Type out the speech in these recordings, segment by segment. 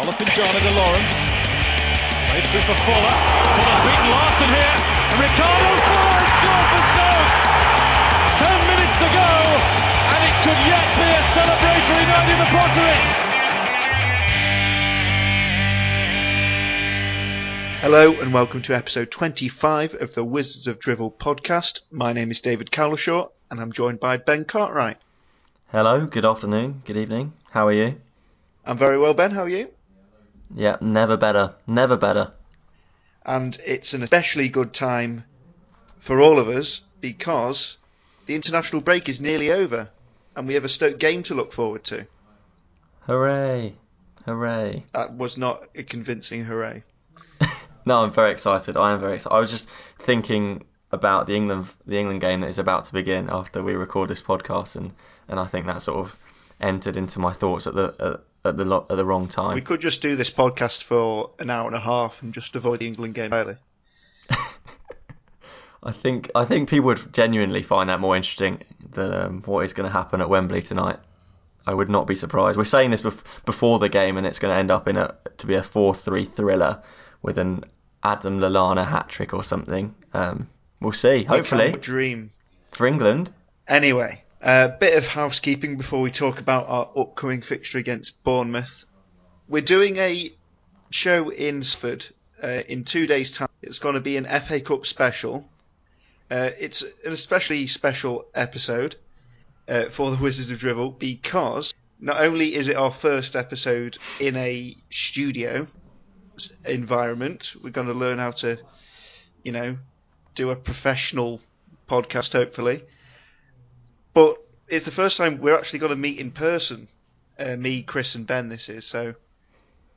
Olofinjana de Lawrence. Played through for Fuller. Fuller's beaten Larson here. And Ricardo Fuller has scored for Stoke. Ten minutes to go. And it could yet be a celebratory night in the Potteries. Hello and welcome to episode 25 of the Wizards of Drivel podcast. My name is David Cowlishaw and I'm joined by Ben Cartwright. Hello, good afternoon, good evening. How are you? I'm very well, Ben. How are you? Yeah, never better, never better. And it's an especially good time for all of us because the international break is nearly over and we have a Stoke game to look forward to. Hooray! Hooray! That was not a convincing hooray. No, I'm very excited. I am very excited. I was just thinking about the England the England game that is about to begin after we record this podcast, and, and I think that sort of entered into my thoughts at the at, at the lo- at the wrong time. We could just do this podcast for an hour and a half and just avoid the England game entirely. I think I think people would genuinely find that more interesting than um, what is going to happen at Wembley tonight. I would not be surprised. We're saying this bef- before the game, and it's going to end up in a to be a four-three thriller with an Adam Lallana hat trick or something. Um, we'll see. Hopefully dream. for England. Anyway, a bit of housekeeping before we talk about our upcoming fixture against Bournemouth. We're doing a show in Sford uh, in two days' time. It's going to be an FA Cup special. Uh, it's an especially special episode uh, for the Wizards of Drivel because not only is it our first episode in a studio environment, we're going to learn how to, you know, do a professional podcast, hopefully. But it's the first time we're actually going to meet in person. Uh, me, Chris, and Ben. This is so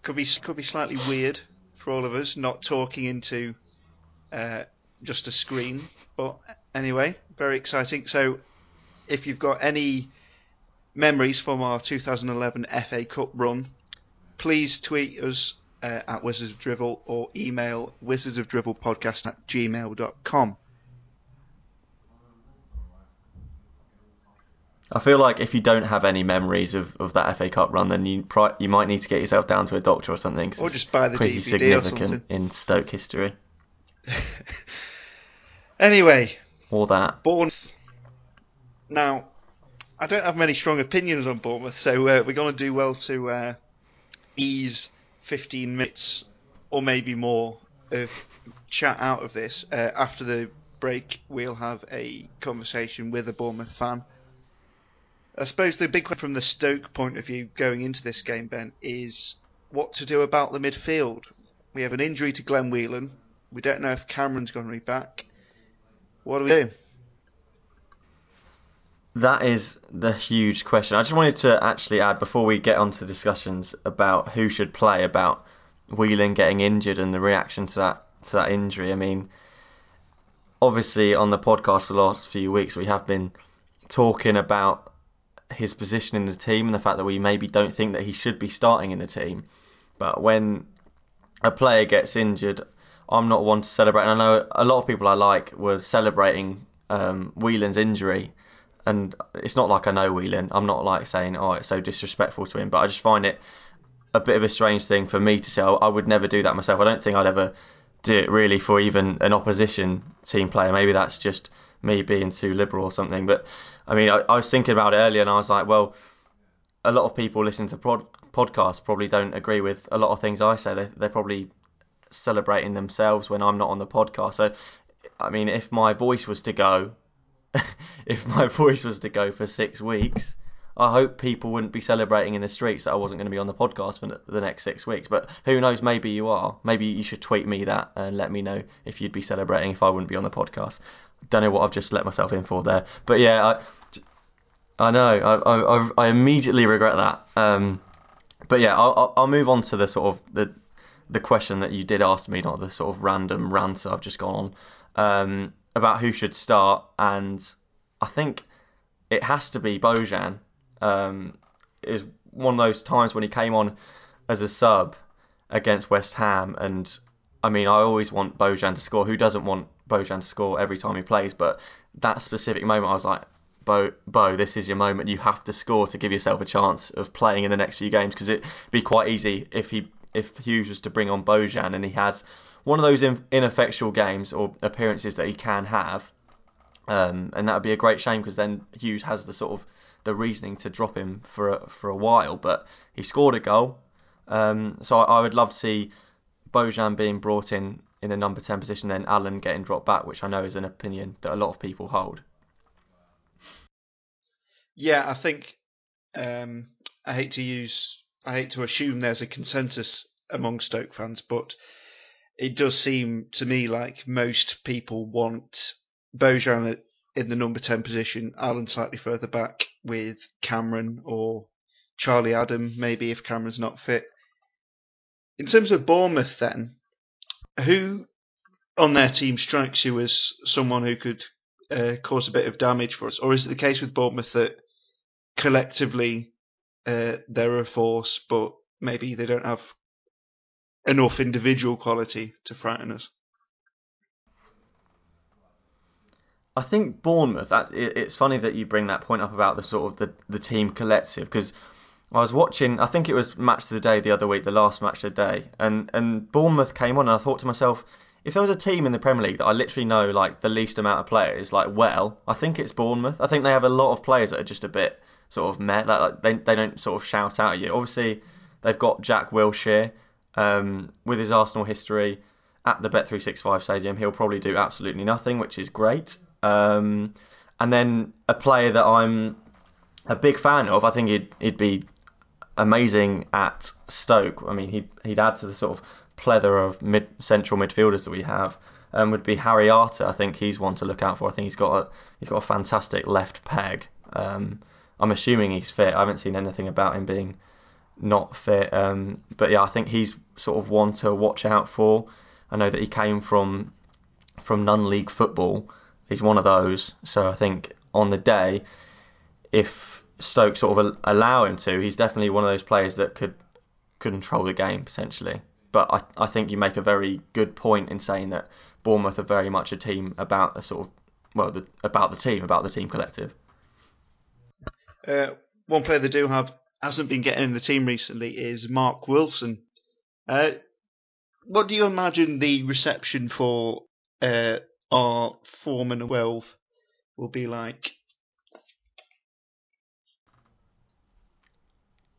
could be could be slightly weird for all of us not talking into uh, just a screen. But anyway, very exciting. So if you've got any memories from our 2011 FA Cup run, please tweet us uh, at Wizards of Drivel or email Wizards of Drivel podcast at gmail.com. I feel like if you don't have any memories of, of that FA Cup run, then you pri- you might need to get yourself down to a doctor or something. Or just buy the pretty DVD or significant something. in Stoke history. Anyway, Or that. Bournemouth. Now, I don't have many strong opinions on Bournemouth, so uh, we're going to do well to uh, ease 15 minutes or maybe more of chat out of this. Uh, after the break, we'll have a conversation with a Bournemouth fan. I suppose the big question from the Stoke point of view going into this game, Ben, is what to do about the midfield. We have an injury to Glenn Whelan. We don't know if Cameron's going to be back. What do we do? That is the huge question. I just wanted to actually add before we get on to discussions about who should play, about Whelan getting injured and the reaction to that to that injury. I mean, obviously on the podcast the last few weeks we have been talking about his position in the team and the fact that we maybe don't think that he should be starting in the team. But when a player gets injured, I'm not one to celebrate. And I know a lot of people I like were celebrating um, Whelan's injury and it's not like I know Whelan. I'm not like saying, oh, it's so disrespectful to him, but I just find it a bit of a strange thing for me to say. I would never do that myself. I don't think I'd ever do it really for even an opposition team player. Maybe that's just me being too liberal or something. But I mean, I, I was thinking about it earlier and I was like, well, a lot of people listening to prod, podcasts probably don't agree with a lot of things I say. They, they're probably celebrating themselves when I'm not on the podcast. So, I mean, if my voice was to go, if my voice was to go for six weeks, I hope people wouldn't be celebrating in the streets that I wasn't going to be on the podcast for the next six weeks. But who knows? Maybe you are. Maybe you should tweet me that and let me know if you'd be celebrating if I wouldn't be on the podcast. Don't know what I've just let myself in for there. But yeah, I, I know. I, I, I immediately regret that. Um, but yeah, I'll, I'll move on to the sort of the the question that you did ask me, not the sort of random rant I've just gone on um, about who should start. And I think it has to be Bojan. Um, is one of those times when he came on as a sub against West Ham, and I mean, I always want Bojan to score. Who doesn't want Bojan to score every time he plays? But that specific moment, I was like, Bo, Bo, this is your moment. You have to score to give yourself a chance of playing in the next few games because it'd be quite easy if he if Hughes was to bring on Bojan and he had one of those ineffectual games or appearances that he can have, um, and that would be a great shame because then Hughes has the sort of the reasoning to drop him for a, for a while. But he scored a goal, um, so I, I would love to see Bojan being brought in in the number 10 position, then Allen getting dropped back, which I know is an opinion that a lot of people hold. Yeah, I think um, I hate to use, I hate to assume there's a consensus among Stoke fans, but it does seem to me like most people want Bojan in the number 10 position, Allen slightly further back with Cameron or Charlie Adam, maybe if Cameron's not fit. In terms of Bournemouth, then, who on their team strikes you as someone who could uh, cause a bit of damage for us? Or is it the case with Bournemouth that collectively uh, they're a force, but maybe they don't have enough individual quality to frighten us? I think Bournemouth. It's funny that you bring that point up about the sort of the, the team collective because I was watching. I think it was match of the day the other week, the last match of the day, and and Bournemouth came on, and I thought to myself, if there was a team in the Premier League that I literally know like the least amount of players like well, I think it's Bournemouth. I think they have a lot of players that are just a bit sort of met. Like, they they don't sort of shout out at you. Obviously, they've got Jack Wilshere um, with his Arsenal history at the Bet365 Stadium. He'll probably do absolutely nothing, which is great. Um, and then a player that I'm a big fan of, I think he'd he'd be amazing at Stoke. I mean, he'd he'd add to the sort of plethora of mid central midfielders that we have. Um, would be Harry Arter. I think he's one to look out for. I think he's got a he's got a fantastic left peg. Um, I'm assuming he's fit. I haven't seen anything about him being not fit. Um, but yeah, I think he's sort of one to watch out for. I know that he came from from non-league football. He's one of those. So I think on the day, if Stoke sort of allow him to, he's definitely one of those players that could control the game potentially. But I, I think you make a very good point in saying that Bournemouth are very much a team about a sort of well the, about the team about the team collective. Uh, one player they do have hasn't been getting in the team recently is Mark Wilson. Uh, what do you imagine the reception for uh, our former 12 will be like?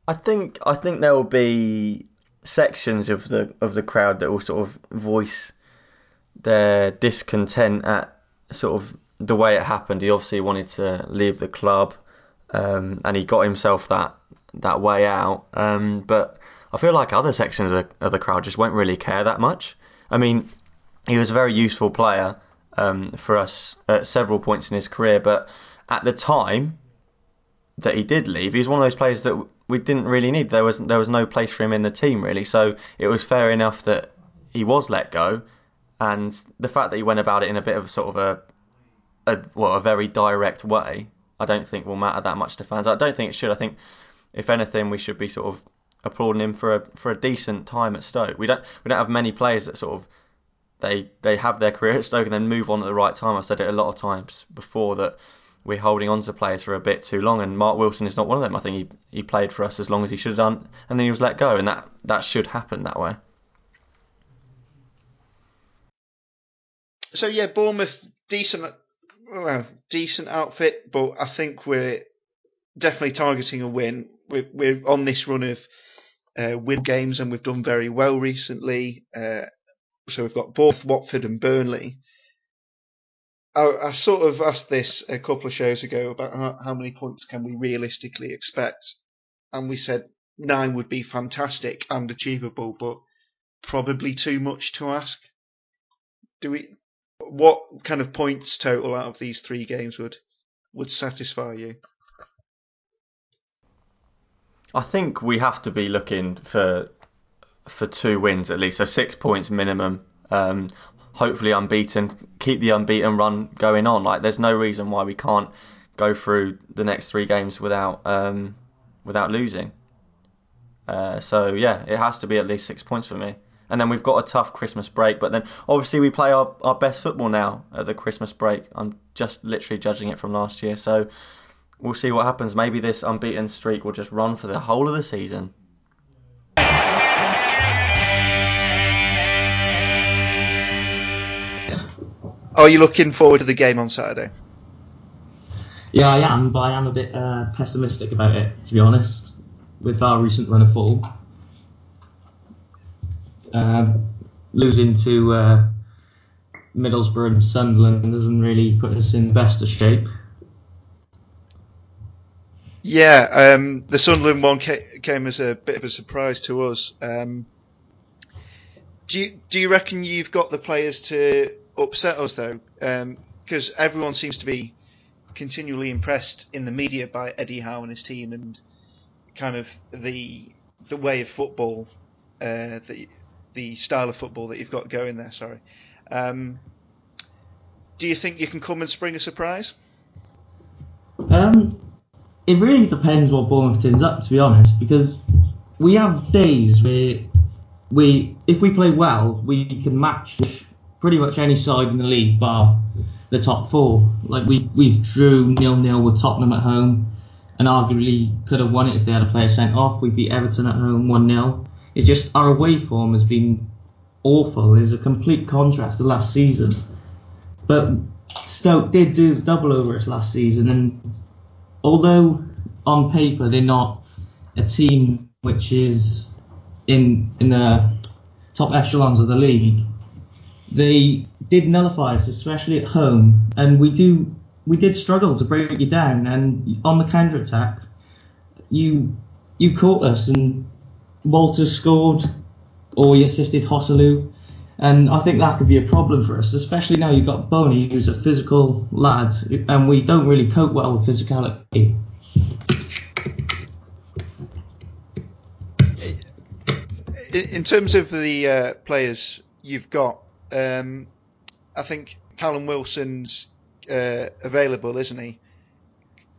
I think I think there will be sections of the of the crowd that will sort of voice their discontent at sort of the way it happened. He obviously wanted to leave the club, um, and he got himself that that way out. Um, but I feel like other sections of the of the crowd just won't really care that much. I mean, he was a very useful player um, for us at several points in his career, but at the time that he did leave, he was one of those players that we didn't really need. There was there was no place for him in the team really, so it was fair enough that he was let go, and the fact that he went about it in a bit of sort of a, a well a very direct way, I don't think will matter that much to fans. I don't think it should. I think if anything, we should be sort of applauding him for a for a decent time at Stoke. We don't we don't have many players that sort of they they have their career at Stoke and then move on at the right time. I've said it a lot of times before that we're holding on to players for a bit too long, and Mark Wilson is not one of them. I think he he played for us as long as he should have done, and then he was let go, and that that should happen that way. So yeah, Bournemouth decent, well, decent outfit, but I think we're definitely targeting a win. We're, we're on this run of uh, win games, and we've done very well recently. Uh, so we've got both Watford and Burnley. I, I, sort of asked this a couple of shows ago about how, how many points can we realistically expect, and we said nine would be fantastic and achievable, but probably too much to ask. Do we? What kind of points total out of these three games would would satisfy you? I think we have to be looking for for two wins at least, so six points minimum. Um, hopefully unbeaten, keep the unbeaten run going on. Like there's no reason why we can't go through the next three games without um, without losing. Uh, so yeah, it has to be at least six points for me. and then we've got a tough Christmas break. But then obviously we play our, our best football now at the Christmas break. I'm just literally judging it from last year, so we'll see what happens. Maybe this unbeaten streak will just run for the whole of the season. Are you looking forward to the game on Saturday? Yeah, I am, but I am a bit uh, pessimistic about it, to be honest, with our recent run of form. Um, losing to uh, Middlesbrough and Sunderland doesn't really put us in the best of shape. Yeah, um, the Sunderland one ca- came as a bit of a surprise to us. Um, do you do you reckon you've got the players to upset us though? Because um, everyone seems to be continually impressed in the media by Eddie Howe and his team and kind of the the way of football, uh, the the style of football that you've got going there. Sorry. Um, do you think you can come and spring a surprise? Um, it really depends what Bournemouth turns up, to be honest, because we have days where we, if we play well, we can match pretty much any side in the league, bar the top four. Like we we drew nil nil with Tottenham at home, and arguably could have won it if they had a player sent off. We beat Everton at home one 0 It's just our away form has been awful. It's a complete contrast to last season. But Stoke did do the double over us last season, and although on paper they're not a team which is in in the top echelons of the league, they did nullify us, especially at home, and we do we did struggle to break you down. And on the counter attack, you you caught us, and Walter scored, or you assisted Joselu, and I think that could be a problem for us, especially now you've got Bony, who's a physical lad, and we don't really cope well with physicality. In terms of the uh, players you've got, um, I think Callum Wilson's uh, available, isn't he?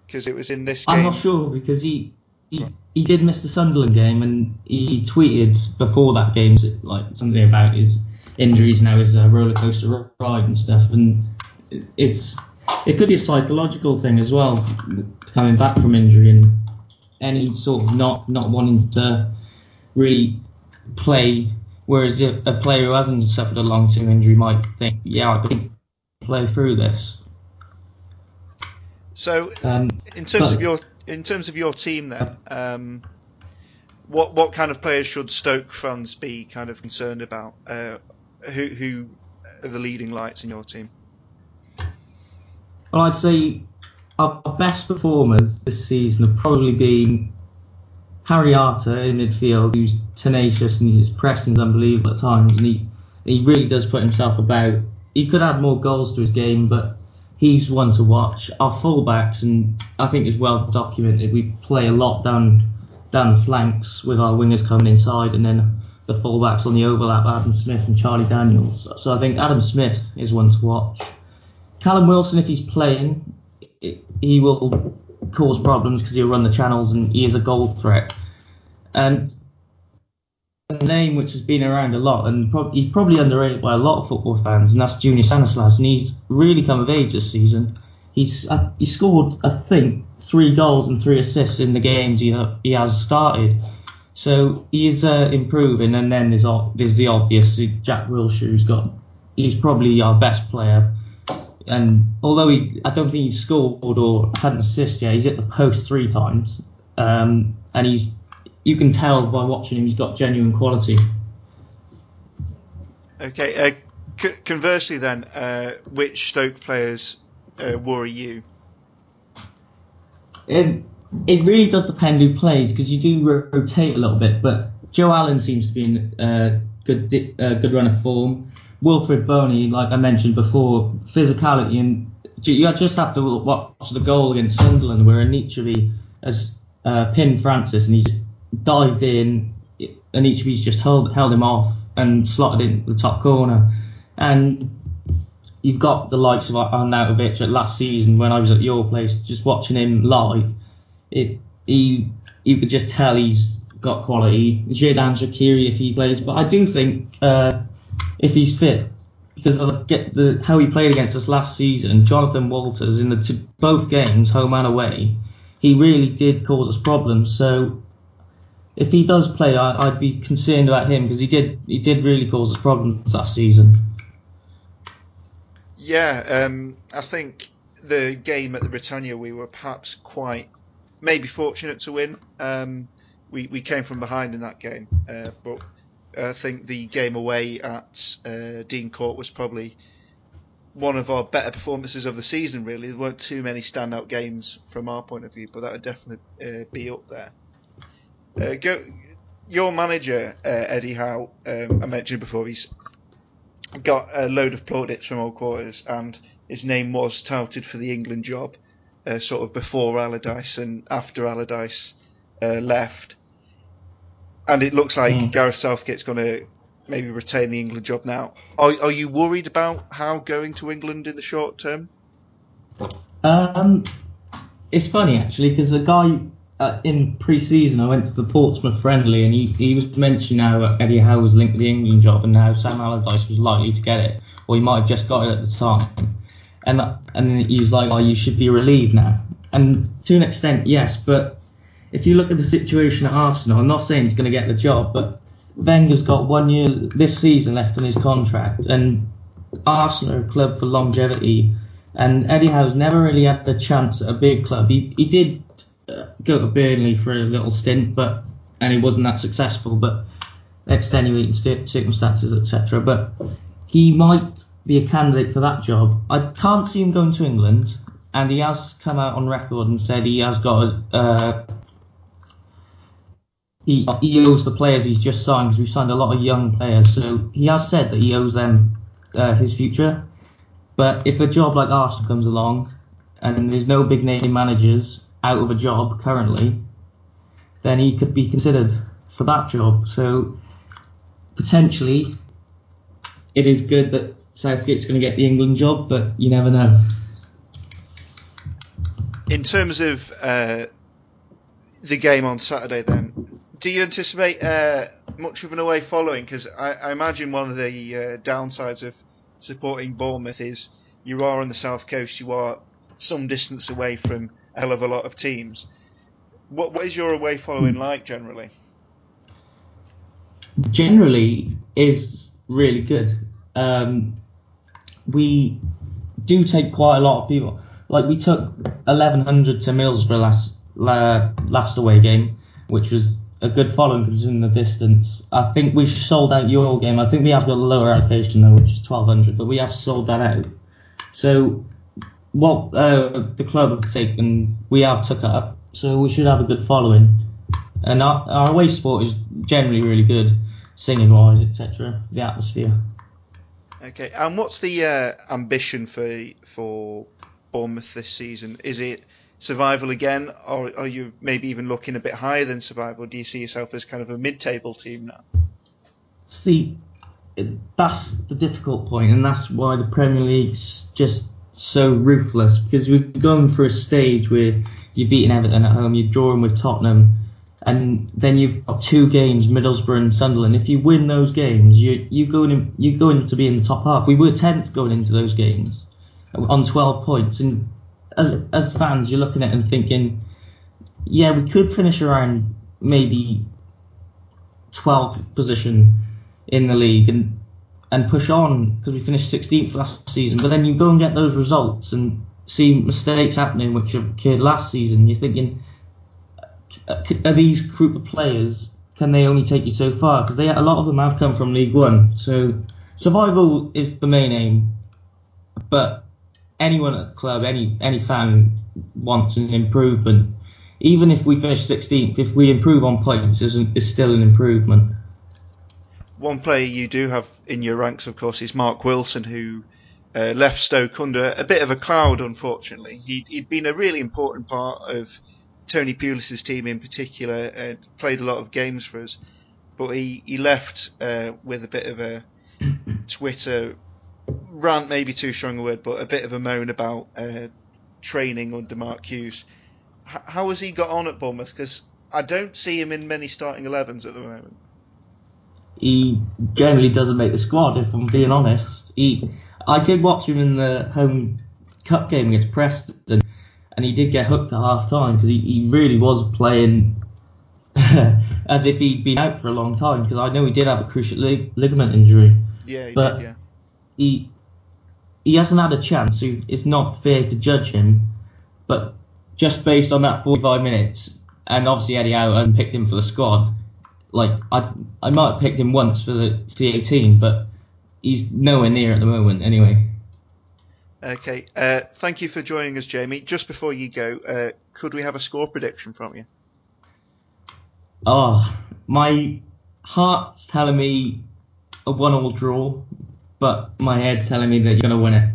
Because it was in this game. I'm not sure because he, he he did miss the Sunderland game and he tweeted before that game like something about his injuries now his uh, roller coaster ride and stuff and it's it could be a psychological thing as well coming back from injury and any sort of not not wanting to really play Whereas a, a player who hasn't suffered a long term injury might think, yeah, I could play through this. So, um, in terms but, of your in terms of your team, then, um, what what kind of players should Stoke fans be kind of concerned about? Uh, who who are the leading lights in your team? Well, I'd say our best performers this season have probably been Harry Arter in midfield, who's tenacious and his pressing is unbelievable at times, and he he really does put himself about. He could add more goals to his game, but he's one to watch. Our fullbacks, and I think it's well documented, we play a lot down down the flanks with our wingers coming inside, and then the fullbacks on the overlap, Adam Smith and Charlie Daniels. So I think Adam Smith is one to watch. Callum Wilson, if he's playing, he will cause problems because he'll run the channels and he is a goal threat. And a name which has been around a lot and pro- he's probably underrated by a lot of football fans, and that's Junior Stanislas. And he's really come of age this season. He's uh, he scored, I think, three goals and three assists in the games he, uh, he has started. So he is uh, improving. And then there's, there's the obvious Jack Wilshere, who's got he's probably our best player. And although he, I don't think he's scored or had an assist yet, he's hit the post three times. Um, and he's, you can tell by watching him, he's got genuine quality. Okay. Uh, c- conversely, then, uh, which Stoke players uh, worry you? It, it really does depend who plays because you do rotate a little bit. But Joe Allen seems to be in a uh, good, uh, good run of form. Wilfried Bony, like I mentioned before, physicality and you just have to watch the goal against Sunderland where Anichebe has uh, pinned Francis and he just dived in. Anichebe's just held held him off and slotted in the top corner. And you've got the likes of Arnautovic at last season when I was at your place, just watching him live. It he you could just tell he's got quality. Xherdan Shaqiri if he plays, but I do think uh, if he's fit, because I get the how he played against us last season, Jonathan Walters in the two, both games, home and away, he really did cause us problems. So if he does play, I, would be concerned about him because he did he did really cause us problems last season. Yeah, um, I think the game at the Britannia we were perhaps quite maybe fortunate to win. Um, we we came from behind in that game, uh, but I think the game away at uh, Dean Court was probably one of our better performances of the season. Really, there weren't too many standout games from our point of view, but that would definitely uh, be up there. Uh, go, your manager uh, Eddie Howe, um, I mentioned before, he's got a load of plaudits from all quarters, and his name was touted for the England job, uh, sort of before Allardyce and after Allardyce uh, left. And it looks like mm. Gareth Southgate's going to maybe retain the England job now. Are, are you worried about Howe going to England in the short term? Um, it's funny actually because the guy uh, in pre-season I went to the Portsmouth friendly and he, he was mentioning how Eddie Howe was linked to the England job and how Sam Allardyce was likely to get it, or he might have just got it at the time. And and he was like, "Oh, you should be relieved now." And to an extent, yes, but if you look at the situation at Arsenal, I'm not saying he's going to get the job, but Wenger's got one year this season left on his contract, and Arsenal are a club for longevity. And Eddie Howe's never really had the chance at a big club. He he did uh, go to Burnley for a little stint, but and he wasn't that successful. But extenuating circumstances, etc. But he might be a candidate for that job. I can't see him going to England, and he has come out on record and said he has got a, uh, he, he owes the players he's just signed because we've signed a lot of young players. So he has said that he owes them uh, his future. But if a job like Arsenal comes along and there's no big name managers out of a job currently, then he could be considered for that job. So potentially it is good that Southgate's going to get the England job, but you never know. In terms of uh, the game on Saturday, then, do you anticipate uh, much of an away following? Because I, I, imagine one of the uh, downsides of supporting Bournemouth is you are on the south coast, you are some distance away from a hell of a lot of teams. What, what is your away following like generally? Generally, is really good. Um, we do take quite a lot of people. Like we took 1100 to Middlesbrough last last away game, which was a good following considering the distance. I think we've sold out your game. I think we have a lower allocation though, which is 1200, but we have sold that out. So what uh, the club have taken, we have took up. So we should have a good following. And our, our away sport is generally really good, singing wise, etc. The atmosphere. Okay, and what's the uh, ambition for for Bournemouth this season? Is it survival again, or are you maybe even looking a bit higher than survival? Do you see yourself as kind of a mid-table team now? See, that's the difficult point, and that's why the Premier League's just so ruthless because we've gone through a stage where you're beating Everton at home, you're drawing with Tottenham, and then you've got two games, Middlesbrough and Sunderland. If you win those games, you you going in, you going to be in the top half. We were tenth going into those games on 12 points, and as as fans, you're looking at and thinking, yeah, we could finish around maybe 12th position in the league and and push on because we finished 16th last season. But then you go and get those results and see mistakes happening which occurred last season. You're thinking are these group of players can they only take you so far? Because they a lot of them have come from League One, so survival is the main aim. But anyone at the club, any any fan wants an improvement. Even if we finish 16th, if we improve on points, is is still an improvement. One player you do have in your ranks, of course, is Mark Wilson, who uh, left Stoke under a bit of a cloud, unfortunately. He'd, he'd been a really important part of Tony Pulis's team in particular uh, played a lot of games for us, but he he left uh, with a bit of a Twitter rant, maybe too strong a word, but a bit of a moan about uh, training under Mark Hughes. H- how has he got on at Bournemouth? Because I don't see him in many starting 11s at the moment. He generally doesn't make the squad, if I'm being honest. He, I did watch him in the home cup game against Preston, and he did get hooked at half time because he, he really was playing as if he'd been out for a long time. Because I know he did have a cruciate lig- ligament injury. Yeah, he But- did, yeah. He he hasn't had a chance, so it's not fair to judge him. But just based on that 45 minutes, and obviously Eddie Howe hasn't picked him for the squad. Like I I might have picked him once for the for the 18, but he's nowhere near at the moment anyway. Okay, uh, thank you for joining us, Jamie. Just before you go, uh, could we have a score prediction from you? Oh, my heart's telling me a one-all draw, but my head's telling me that you're gonna win it.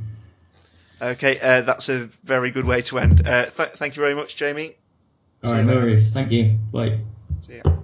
Okay, uh, that's a very good way to end. Uh, th- thank you very much, Jamie. All right, no worries. Thank you. Bye. See ya.